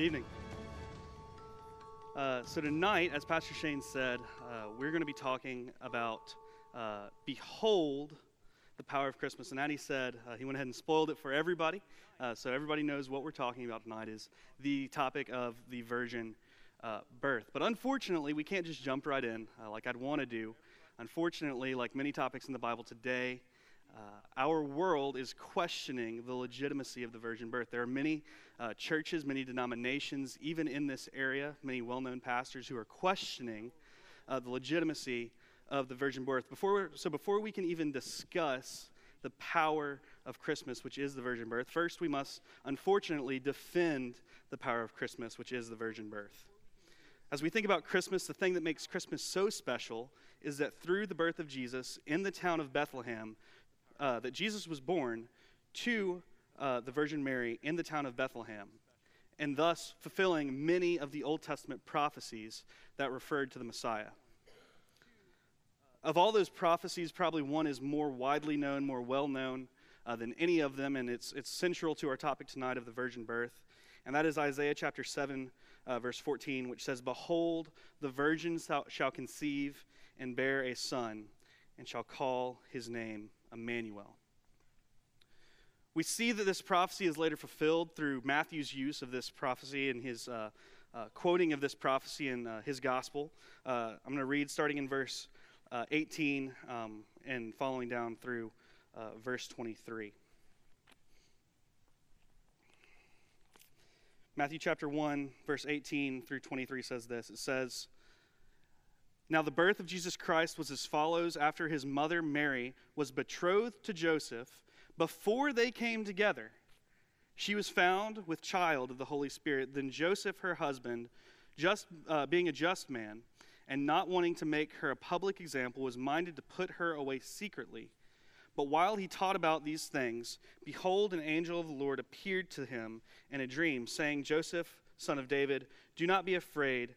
evening. Uh, so, tonight, as Pastor Shane said, uh, we're going to be talking about uh, Behold the Power of Christmas. And Addie said uh, he went ahead and spoiled it for everybody. Uh, so, everybody knows what we're talking about tonight is the topic of the virgin uh, birth. But unfortunately, we can't just jump right in like I'd want to do. Unfortunately, like many topics in the Bible today, uh, our world is questioning the legitimacy of the virgin birth. There are many uh, churches, many denominations, even in this area, many well known pastors who are questioning uh, the legitimacy of the virgin birth. Before, so, before we can even discuss the power of Christmas, which is the virgin birth, first we must unfortunately defend the power of Christmas, which is the virgin birth. As we think about Christmas, the thing that makes Christmas so special is that through the birth of Jesus in the town of Bethlehem, uh, that Jesus was born to uh, the Virgin Mary in the town of Bethlehem, and thus fulfilling many of the Old Testament prophecies that referred to the Messiah. Of all those prophecies, probably one is more widely known, more well known uh, than any of them, and it's, it's central to our topic tonight of the virgin birth. And that is Isaiah chapter 7, uh, verse 14, which says, Behold, the virgin shall conceive and bear a son, and shall call his name Emmanuel. We see that this prophecy is later fulfilled through Matthew's use of this prophecy and his uh, uh, quoting of this prophecy in uh, his gospel. Uh, I'm going to read starting in verse uh, 18 um, and following down through uh, verse 23. Matthew chapter 1, verse 18 through 23 says this. It says, now, the birth of Jesus Christ was as follows after his mother Mary was betrothed to Joseph. Before they came together, she was found with child of the Holy Spirit. Then Joseph, her husband, just uh, being a just man and not wanting to make her a public example, was minded to put her away secretly. But while he taught about these things, behold, an angel of the Lord appeared to him in a dream, saying, Joseph, son of David, do not be afraid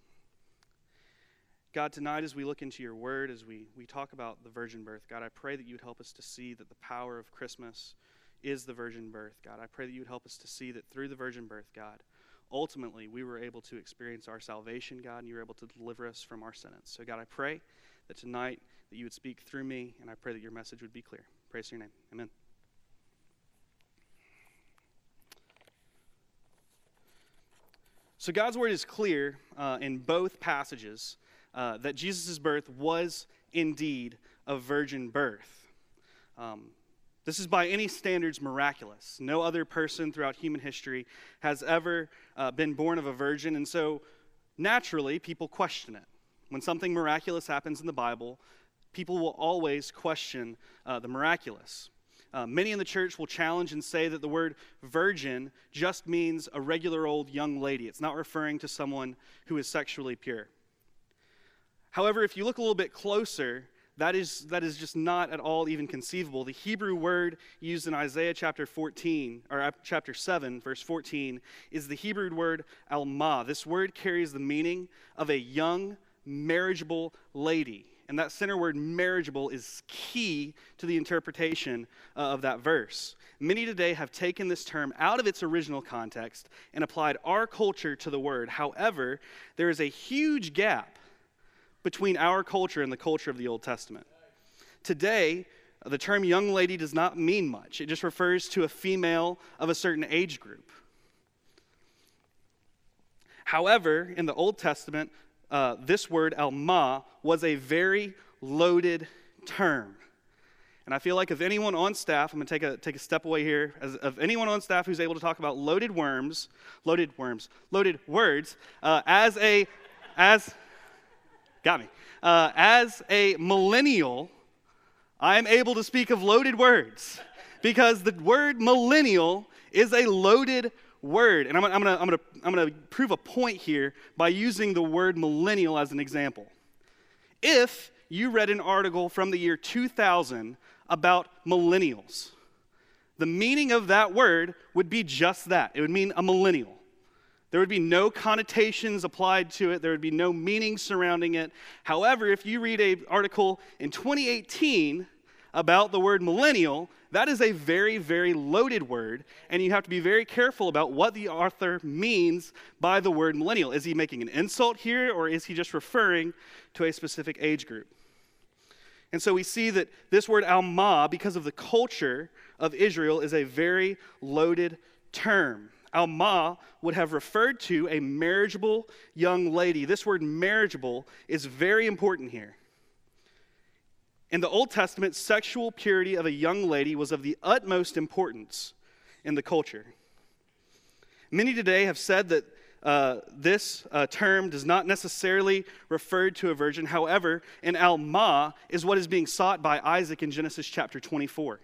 God, tonight as we look into your word, as we, we talk about the virgin birth, God, I pray that you would help us to see that the power of Christmas is the virgin birth. God, I pray that you would help us to see that through the virgin birth, God, ultimately we were able to experience our salvation, God, and you were able to deliver us from our sentence. So, God, I pray that tonight that you would speak through me, and I pray that your message would be clear. Praise your name. Amen. So, God's word is clear uh, in both passages uh, that Jesus' birth was indeed a virgin birth. Um, this is by any standards miraculous. No other person throughout human history has ever uh, been born of a virgin, and so naturally, people question it. When something miraculous happens in the Bible, people will always question uh, the miraculous. Uh, many in the church will challenge and say that the word virgin just means a regular old young lady. It's not referring to someone who is sexually pure. However, if you look a little bit closer, that is, that is just not at all even conceivable. The Hebrew word used in Isaiah chapter 14, or chapter 7, verse 14, is the Hebrew word alma. This word carries the meaning of a young, marriageable lady. And that center word marriageable is key to the interpretation uh, of that verse. Many today have taken this term out of its original context and applied our culture to the word. However, there is a huge gap between our culture and the culture of the Old Testament. Today, the term young lady does not mean much, it just refers to a female of a certain age group. However, in the Old Testament, uh, this word, Alma, was a very loaded term. And I feel like if anyone on staff, I'm going to take a, take a step away here, as, of anyone on staff who's able to talk about loaded worms, loaded worms, loaded words, uh, as a, as, Got me. Uh, as a millennial, I am able to speak of loaded words because the word millennial is a loaded word, and I'm, I'm going to I'm gonna, I'm gonna prove a point here by using the word millennial as an example. If you read an article from the year 2000 about millennials, the meaning of that word would be just that it would mean a millennial. There would be no connotations applied to it. There would be no meaning surrounding it. However, if you read an article in 2018 about the word millennial, that is a very, very loaded word, and you have to be very careful about what the author means by the word millennial. Is he making an insult here, or is he just referring to a specific age group? And so we see that this word alma, because of the culture of Israel, is a very loaded term. Alma would have referred to a marriageable young lady. This word marriageable is very important here. In the Old Testament, sexual purity of a young lady was of the utmost importance in the culture. Many today have said that uh, this uh, term does not necessarily refer to a virgin. However, an Alma is what is being sought by Isaac in Genesis chapter 24.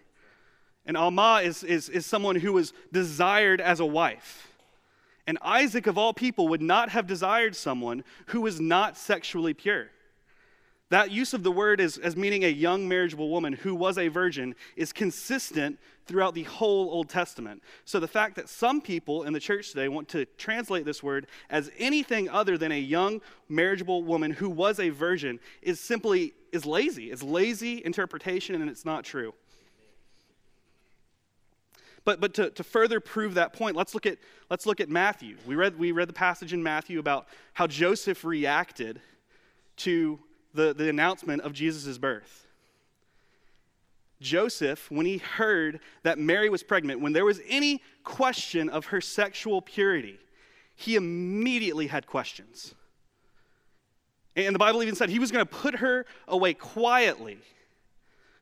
An Alma is, is, is someone who was desired as a wife. And Isaac, of all people, would not have desired someone who was not sexually pure. That use of the word as, as meaning a young marriageable woman who was a virgin is consistent throughout the whole Old Testament. So the fact that some people in the church today want to translate this word as anything other than a young marriageable woman who was a virgin is simply is lazy. It's lazy interpretation and it's not true. But, but to, to further prove that point, let's look, at, let's look at Matthew. We read, we read the passage in Matthew about how Joseph reacted to the, the announcement of Jesus' birth. Joseph, when he heard that Mary was pregnant, when there was any question of her sexual purity, he immediately had questions. And the Bible even said he was going to put her away quietly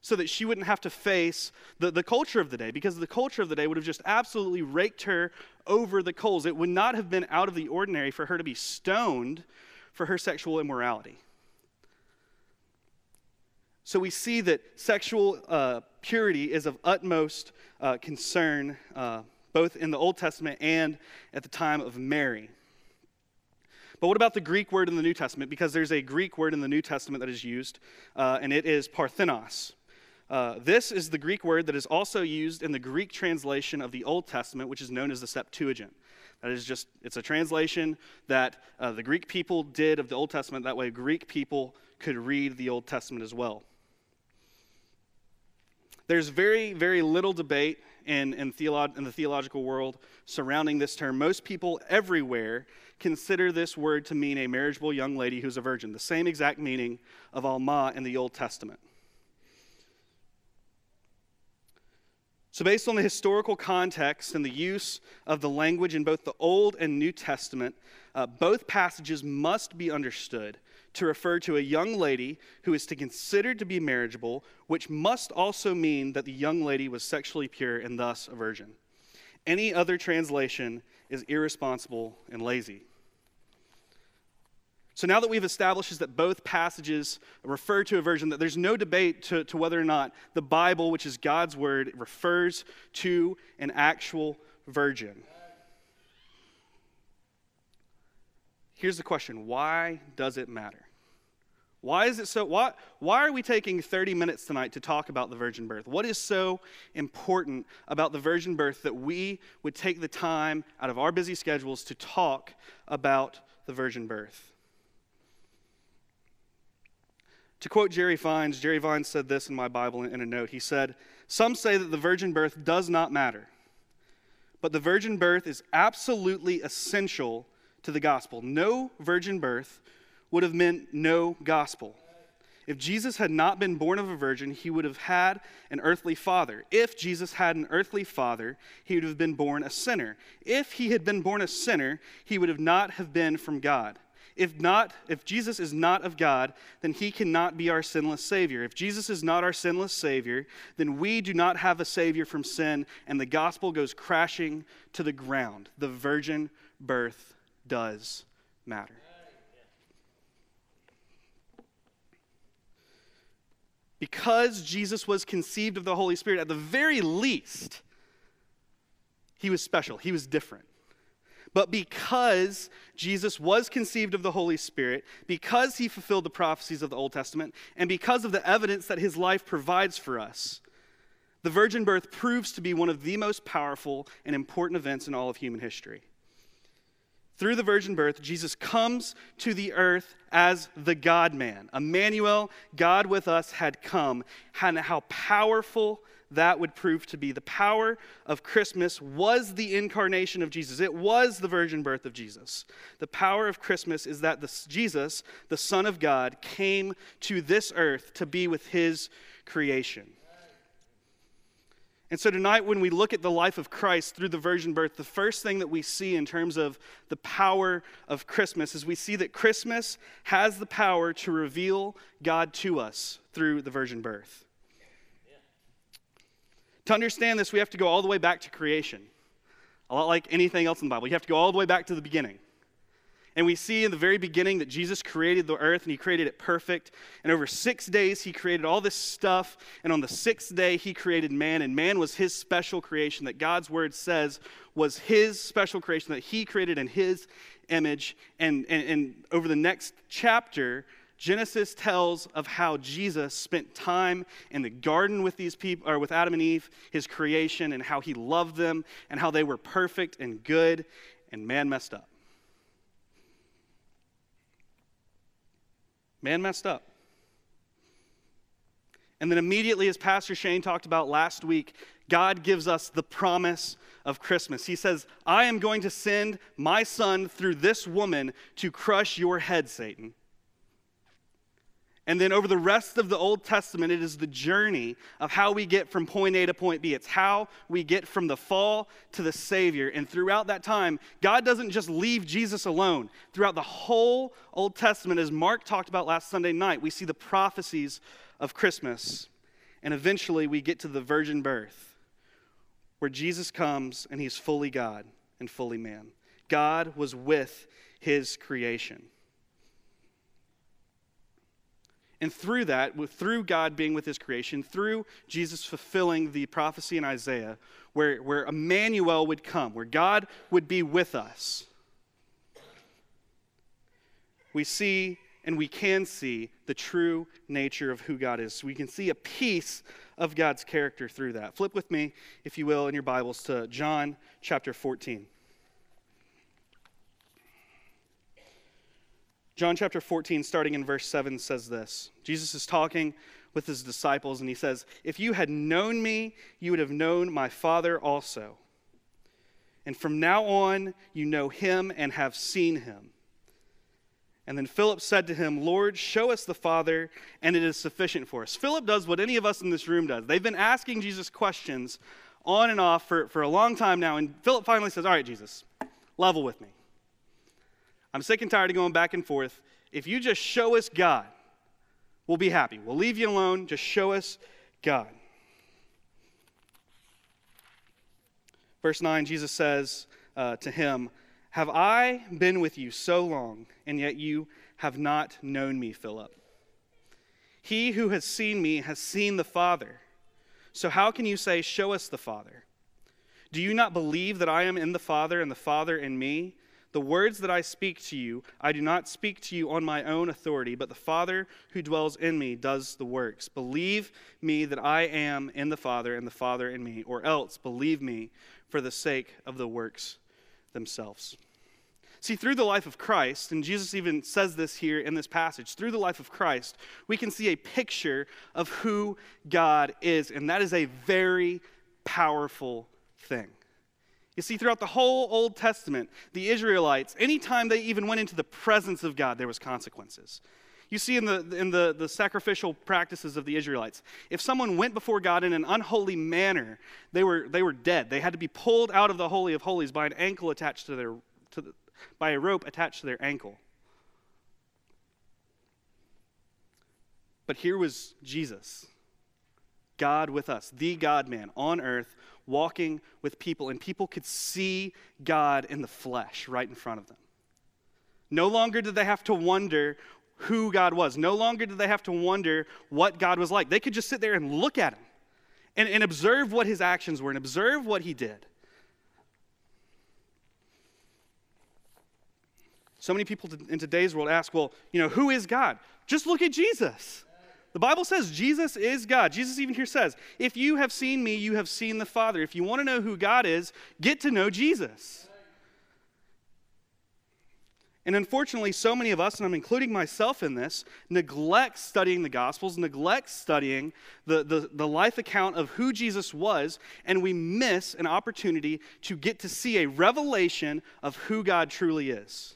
so that she wouldn't have to face the, the culture of the day, because the culture of the day would have just absolutely raked her over the coals. It would not have been out of the ordinary for her to be stoned for her sexual immorality. So we see that sexual uh, purity is of utmost uh, concern, uh, both in the Old Testament and at the time of Mary. But what about the Greek word in the New Testament? Because there's a Greek word in the New Testament that is used, uh, and it is parthenos. Uh, this is the Greek word that is also used in the Greek translation of the Old Testament, which is known as the Septuagint. That is just, it's a translation that uh, the Greek people did of the Old Testament. That way, Greek people could read the Old Testament as well. There's very, very little debate in, in, theolo- in the theological world surrounding this term. Most people everywhere consider this word to mean a marriageable young lady who's a virgin, the same exact meaning of Alma in the Old Testament. So, based on the historical context and the use of the language in both the Old and New Testament, uh, both passages must be understood to refer to a young lady who is to considered to be marriageable, which must also mean that the young lady was sexually pure and thus a virgin. Any other translation is irresponsible and lazy. So now that we've established that both passages refer to a virgin, that there's no debate to, to whether or not the Bible, which is God's word, refers to an actual virgin. Here's the question why does it matter? Why is it so? Why, why are we taking 30 minutes tonight to talk about the virgin birth? What is so important about the virgin birth that we would take the time out of our busy schedules to talk about the virgin birth? To quote Jerry Vines, Jerry Vines said this in my Bible in a note. He said, Some say that the virgin birth does not matter, but the virgin birth is absolutely essential to the gospel. No virgin birth would have meant no gospel. If Jesus had not been born of a virgin, he would have had an earthly father. If Jesus had an earthly father, he would have been born a sinner. If he had been born a sinner, he would have not have been from God. If not, if Jesus is not of God, then he cannot be our sinless savior. If Jesus is not our sinless savior, then we do not have a savior from sin and the gospel goes crashing to the ground. The virgin birth does matter. because Jesus was conceived of the Holy Spirit, at the very least, he was special. He was different. But because Jesus was conceived of the Holy Spirit, because he fulfilled the prophecies of the Old Testament, and because of the evidence that his life provides for us, the virgin birth proves to be one of the most powerful and important events in all of human history. Through the virgin birth, Jesus comes to the earth as the God man. Emmanuel, God with us, had come. And how powerful that would prove to be. The power of Christmas was the incarnation of Jesus, it was the virgin birth of Jesus. The power of Christmas is that Jesus, the Son of God, came to this earth to be with his creation. And so tonight, when we look at the life of Christ through the virgin birth, the first thing that we see in terms of the power of Christmas is we see that Christmas has the power to reveal God to us through the virgin birth. To understand this, we have to go all the way back to creation. A lot like anything else in the Bible. You have to go all the way back to the beginning. And we see in the very beginning that Jesus created the earth and he created it perfect. And over six days, he created all this stuff. And on the sixth day, he created man. And man was his special creation that God's word says was his special creation that he created in his image. And, and, and over the next chapter, Genesis tells of how Jesus spent time in the garden with these people or with Adam and Eve, his creation, and how he loved them and how they were perfect and good, and man messed up. Man messed up. And then immediately, as Pastor Shane talked about last week, God gives us the promise of Christmas. He says, I am going to send my son through this woman to crush your head, Satan. And then over the rest of the Old Testament, it is the journey of how we get from point A to point B. It's how we get from the fall to the Savior. And throughout that time, God doesn't just leave Jesus alone. Throughout the whole Old Testament, as Mark talked about last Sunday night, we see the prophecies of Christmas. And eventually, we get to the virgin birth, where Jesus comes and he's fully God and fully man. God was with his creation. And through that, through God being with his creation, through Jesus fulfilling the prophecy in Isaiah, where, where Emmanuel would come, where God would be with us, we see and we can see the true nature of who God is. We can see a piece of God's character through that. Flip with me, if you will, in your Bibles to John chapter 14. John chapter 14, starting in verse 7, says this Jesus is talking with his disciples, and he says, If you had known me, you would have known my Father also. And from now on, you know him and have seen him. And then Philip said to him, Lord, show us the Father, and it is sufficient for us. Philip does what any of us in this room does. They've been asking Jesus questions on and off for, for a long time now, and Philip finally says, All right, Jesus, level with me. I'm sick and tired of going back and forth. If you just show us God, we'll be happy. We'll leave you alone. Just show us God. Verse 9, Jesus says uh, to him, Have I been with you so long, and yet you have not known me, Philip? He who has seen me has seen the Father. So how can you say, Show us the Father? Do you not believe that I am in the Father and the Father in me? The words that I speak to you, I do not speak to you on my own authority, but the Father who dwells in me does the works. Believe me that I am in the Father and the Father in me, or else believe me for the sake of the works themselves. See, through the life of Christ, and Jesus even says this here in this passage, through the life of Christ, we can see a picture of who God is, and that is a very powerful thing. You see, throughout the whole Old Testament, the Israelites, anytime they even went into the presence of God, there was consequences. You see in the, in the, the sacrificial practices of the Israelites, if someone went before God in an unholy manner, they were, they were dead. They had to be pulled out of the Holy of Holies by an ankle attached to their, to the, by a rope attached to their ankle. But here was Jesus, God with us, the God man on earth, walking with people, and people could see God in the flesh right in front of them. No longer did they have to wonder who God was. No longer did they have to wonder what God was like. They could just sit there and look at him and, and observe what his actions were and observe what he did. So many people in today's world ask, well, you know, who is God? Just look at Jesus. The Bible says Jesus is God. Jesus even here says, if you have seen me, you have seen the Father. If you want to know who God is, get to know Jesus. And unfortunately, so many of us, and I'm including myself in this, neglect studying the Gospels, neglect studying the, the, the, life account of who Jesus was, and we miss an opportunity to get to see a revelation of who God truly is.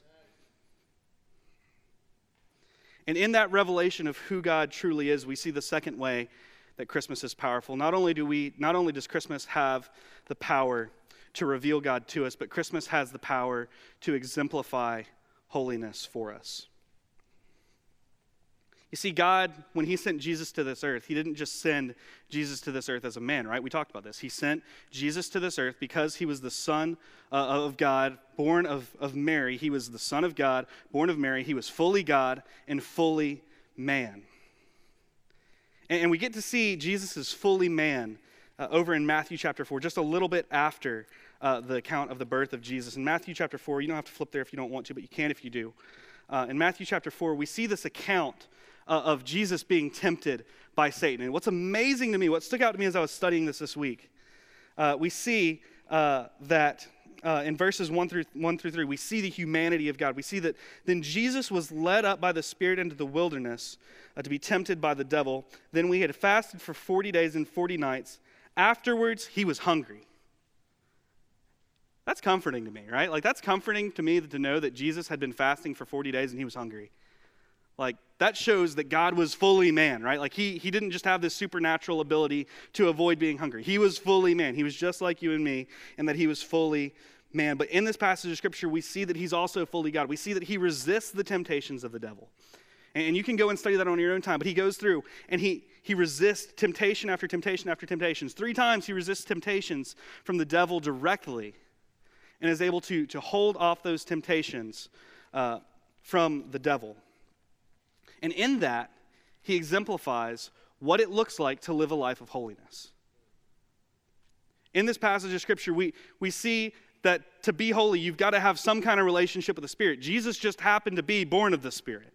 And in that revelation of who God truly is, we see the second way that Christmas is powerful. Not only, do we, not only does Christmas have the power to reveal God to us, but Christmas has the power to exemplify holiness for us. You see, God, when He sent Jesus to this earth, He didn't just send Jesus to this earth as a man, right? We talked about this. He sent Jesus to this earth because He was the Son uh, of God, born of, of Mary. He was the Son of God, born of Mary. He was fully God and fully man. And, and we get to see Jesus is fully man uh, over in Matthew chapter 4, just a little bit after uh, the account of the birth of Jesus. In Matthew chapter 4, you don't have to flip there if you don't want to, but you can if you do. Uh, in Matthew chapter 4, we see this account uh, of Jesus being tempted by Satan. And what's amazing to me, what stuck out to me as I was studying this this week, uh, we see uh, that uh, in verses 1 through, 1 through 3, we see the humanity of God. We see that then Jesus was led up by the Spirit into the wilderness uh, to be tempted by the devil. Then we had fasted for 40 days and 40 nights. Afterwards, he was hungry. That's comforting to me, right? Like, that's comforting to me to know that Jesus had been fasting for 40 days and he was hungry. Like, that shows that God was fully man, right? Like, he, he didn't just have this supernatural ability to avoid being hungry. He was fully man. He was just like you and me, and that he was fully man. But in this passage of Scripture, we see that he's also fully God. We see that he resists the temptations of the devil. And you can go and study that on your own time, but he goes through and he, he resists temptation after temptation after temptations. Three times he resists temptations from the devil directly and is able to, to hold off those temptations uh, from the devil. And in that, he exemplifies what it looks like to live a life of holiness. In this passage of Scripture, we, we see that to be holy, you've got to have some kind of relationship with the Spirit. Jesus just happened to be born of the Spirit.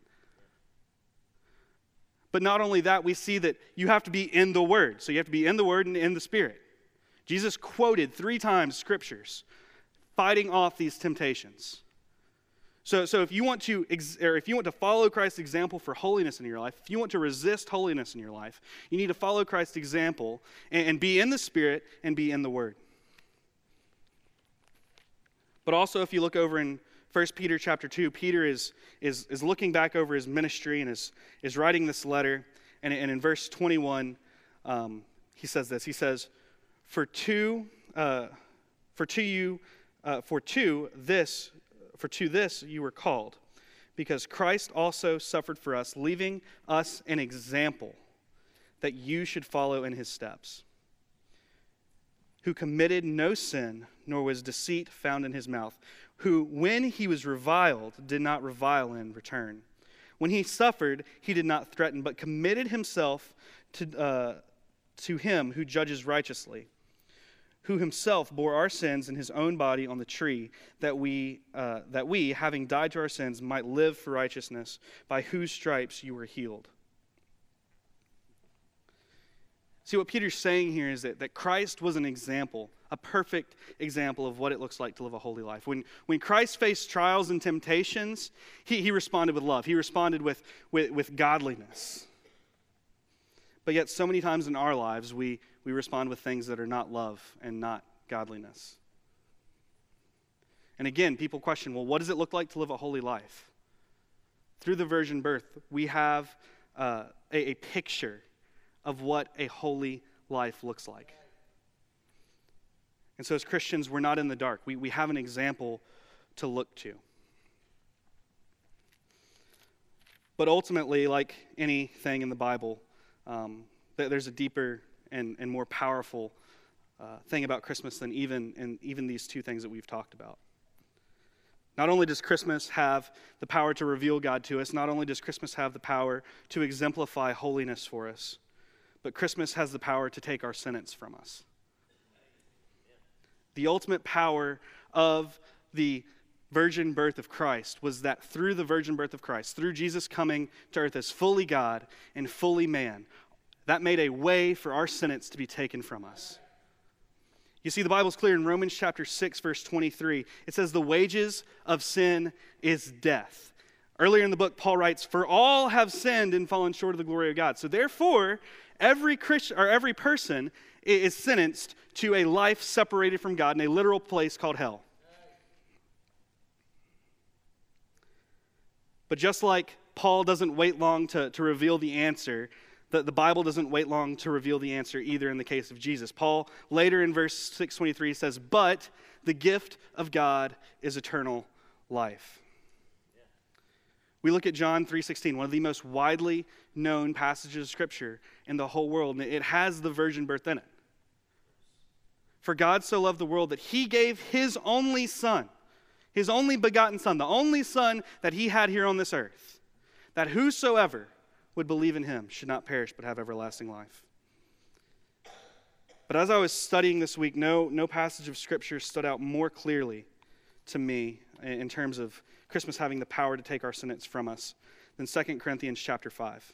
But not only that, we see that you have to be in the Word. So you have to be in the Word and in the Spirit. Jesus quoted three times scriptures fighting off these temptations. So, so if you want to or if you want to follow Christ's example for holiness in your life, if you want to resist holiness in your life, you need to follow Christ's example and, and be in the Spirit and be in the Word. But also, if you look over in 1 Peter chapter 2, Peter is, is, is looking back over his ministry and is, is writing this letter. And, and in verse 21, um, he says this. He says, For two, uh, for to you uh, for to this, for to this you were called, because Christ also suffered for us, leaving us an example that you should follow in his steps. Who committed no sin, nor was deceit found in his mouth. Who, when he was reviled, did not revile in return. When he suffered, he did not threaten, but committed himself to, uh, to him who judges righteously who himself bore our sins in his own body on the tree, that we, uh, that we, having died to our sins, might live for righteousness, by whose stripes you were healed. See, what Peter's saying here is that, that Christ was an example, a perfect example of what it looks like to live a holy life. When, when Christ faced trials and temptations, he, he responded with love, he responded with, with, with godliness. But yet, so many times in our lives, we, we respond with things that are not love and not godliness. And again, people question well, what does it look like to live a holy life? Through the virgin birth, we have uh, a, a picture of what a holy life looks like. And so, as Christians, we're not in the dark. We, we have an example to look to. But ultimately, like anything in the Bible, um, there's a deeper and, and more powerful uh, thing about Christmas than even, and even these two things that we've talked about. Not only does Christmas have the power to reveal God to us, not only does Christmas have the power to exemplify holiness for us, but Christmas has the power to take our sentence from us. The ultimate power of the virgin birth of Christ was that through the virgin birth of Christ, through Jesus coming to earth as fully God and fully man, that made a way for our sentence to be taken from us. You see, the Bible's clear in Romans chapter 6, verse 23. It says, The wages of sin is death. Earlier in the book, Paul writes, For all have sinned and fallen short of the glory of God. So therefore, every Christian or every person is sentenced to a life separated from God in a literal place called hell. But just like Paul doesn't wait long to, to reveal the answer, the, the Bible doesn't wait long to reveal the answer either in the case of Jesus. Paul later in verse 623 says, But the gift of God is eternal life. We look at John 3:16, one of the most widely known passages of scripture in the whole world, and it has the virgin birth in it. For God so loved the world that he gave his only son, his only begotten son, the only son that he had here on this earth, that whosoever would believe in him should not perish but have everlasting life. But as I was studying this week, no, no passage of Scripture stood out more clearly to me in terms of Christmas having the power to take our sentence from us than 2 Corinthians chapter 5.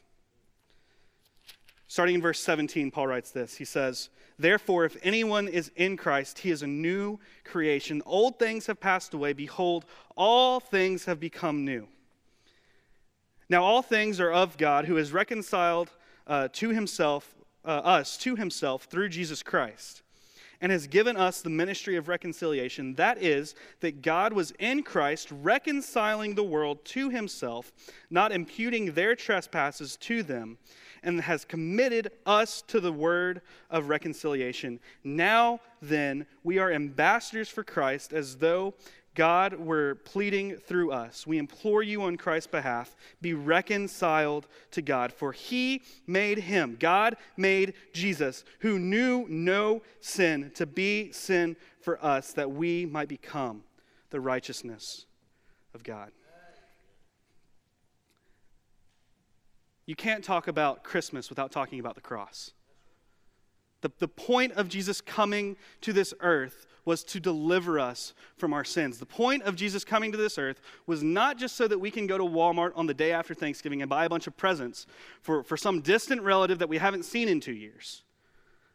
Starting in verse 17, Paul writes this. He says, Therefore, if anyone is in Christ, he is a new creation. Old things have passed away. Behold, all things have become new. Now, all things are of God, who has reconciled uh, to himself, uh, us to himself through Jesus Christ, and has given us the ministry of reconciliation. That is, that God was in Christ reconciling the world to himself, not imputing their trespasses to them, and has committed us to the word of reconciliation. Now, then, we are ambassadors for Christ, as though God we're pleading through us. We implore you on Christ's behalf, be reconciled to God. For he made him, God made Jesus, who knew no sin, to be sin for us, that we might become the righteousness of God. You can't talk about Christmas without talking about the cross. The, the point of Jesus coming to this earth was to deliver us from our sins. The point of Jesus coming to this earth was not just so that we can go to Walmart on the day after Thanksgiving and buy a bunch of presents for, for some distant relative that we haven't seen in two years.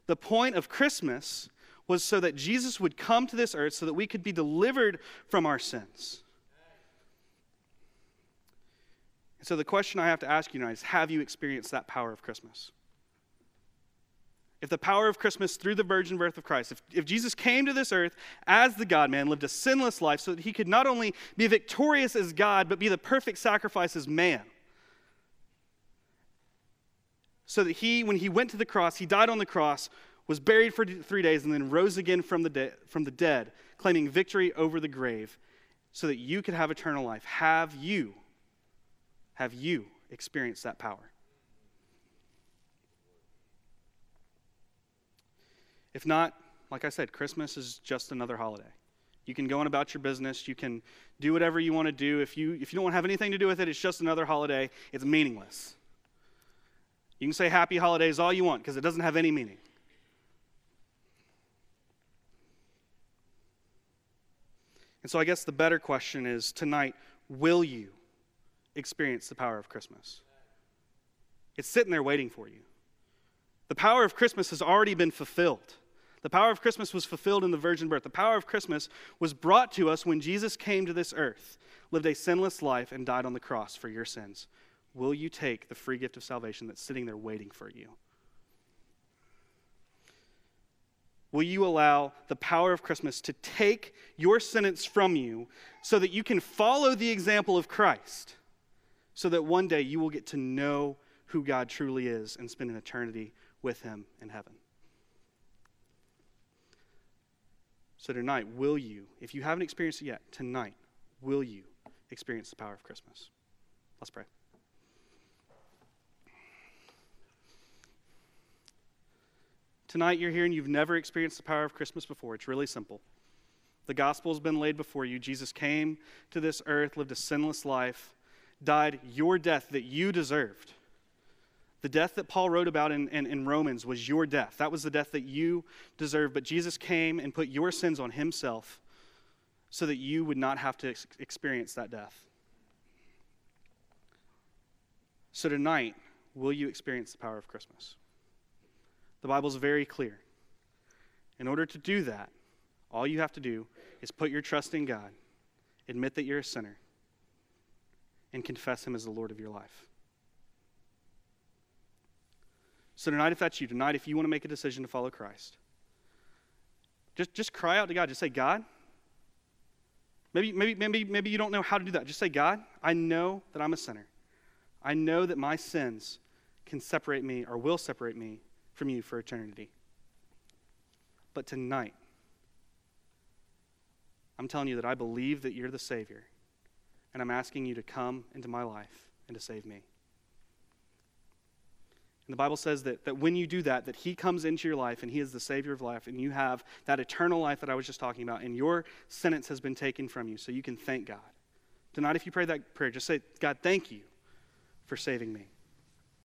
The point of Christmas was so that Jesus would come to this earth so that we could be delivered from our sins. And so the question I have to ask you tonight is have you experienced that power of Christmas? If the power of Christmas through the virgin birth of Christ, if, if Jesus came to this earth as the God man, lived a sinless life so that he could not only be victorious as God, but be the perfect sacrifice as man. So that he, when he went to the cross, he died on the cross, was buried for three days, and then rose again from the, de- from the dead, claiming victory over the grave, so that you could have eternal life. Have you, have you experienced that power? If not, like I said, Christmas is just another holiday. You can go on about your business. You can do whatever you want to do. If you, if you don't want to have anything to do with it, it's just another holiday. It's meaningless. You can say happy holidays all you want because it doesn't have any meaning. And so I guess the better question is tonight, will you experience the power of Christmas? It's sitting there waiting for you. The power of Christmas has already been fulfilled. The power of Christmas was fulfilled in the virgin birth. The power of Christmas was brought to us when Jesus came to this earth, lived a sinless life, and died on the cross for your sins. Will you take the free gift of salvation that's sitting there waiting for you? Will you allow the power of Christmas to take your sentence from you so that you can follow the example of Christ? So that one day you will get to know who God truly is and spend an eternity with Him in heaven. So, tonight, will you, if you haven't experienced it yet, tonight, will you experience the power of Christmas? Let's pray. Tonight, you're here and you've never experienced the power of Christmas before. It's really simple. The gospel has been laid before you. Jesus came to this earth, lived a sinless life, died your death that you deserved the death that Paul wrote about in, in, in, Romans was your death. That was the death that you deserved. But Jesus came and put your sins on himself so that you would not have to ex- experience that death. So, tonight, will you experience the power of Christmas? The Bible's very clear. In order to do that, all you have to do is put your trust in God, admit that you're a sinner, and confess Him as the Lord of your life. So, tonight, if that's you, tonight, if you want to make a decision to follow Christ, just, just cry out to God. Just say, God, maybe, maybe, maybe, maybe you don't know how to do that. Just say, God, I know that I'm a sinner. I know that my sins can separate me or will separate me from you for eternity. But tonight, I'm telling you that I believe that you're the Savior, and I'm asking you to come into my life and to save me. And the Bible says that, that when you do that, that He comes into your life and He is the Savior of life, and you have that eternal life that I was just talking about, and your sentence has been taken from you, so you can thank God. Tonight, if you pray that prayer, just say, God, thank you for saving me.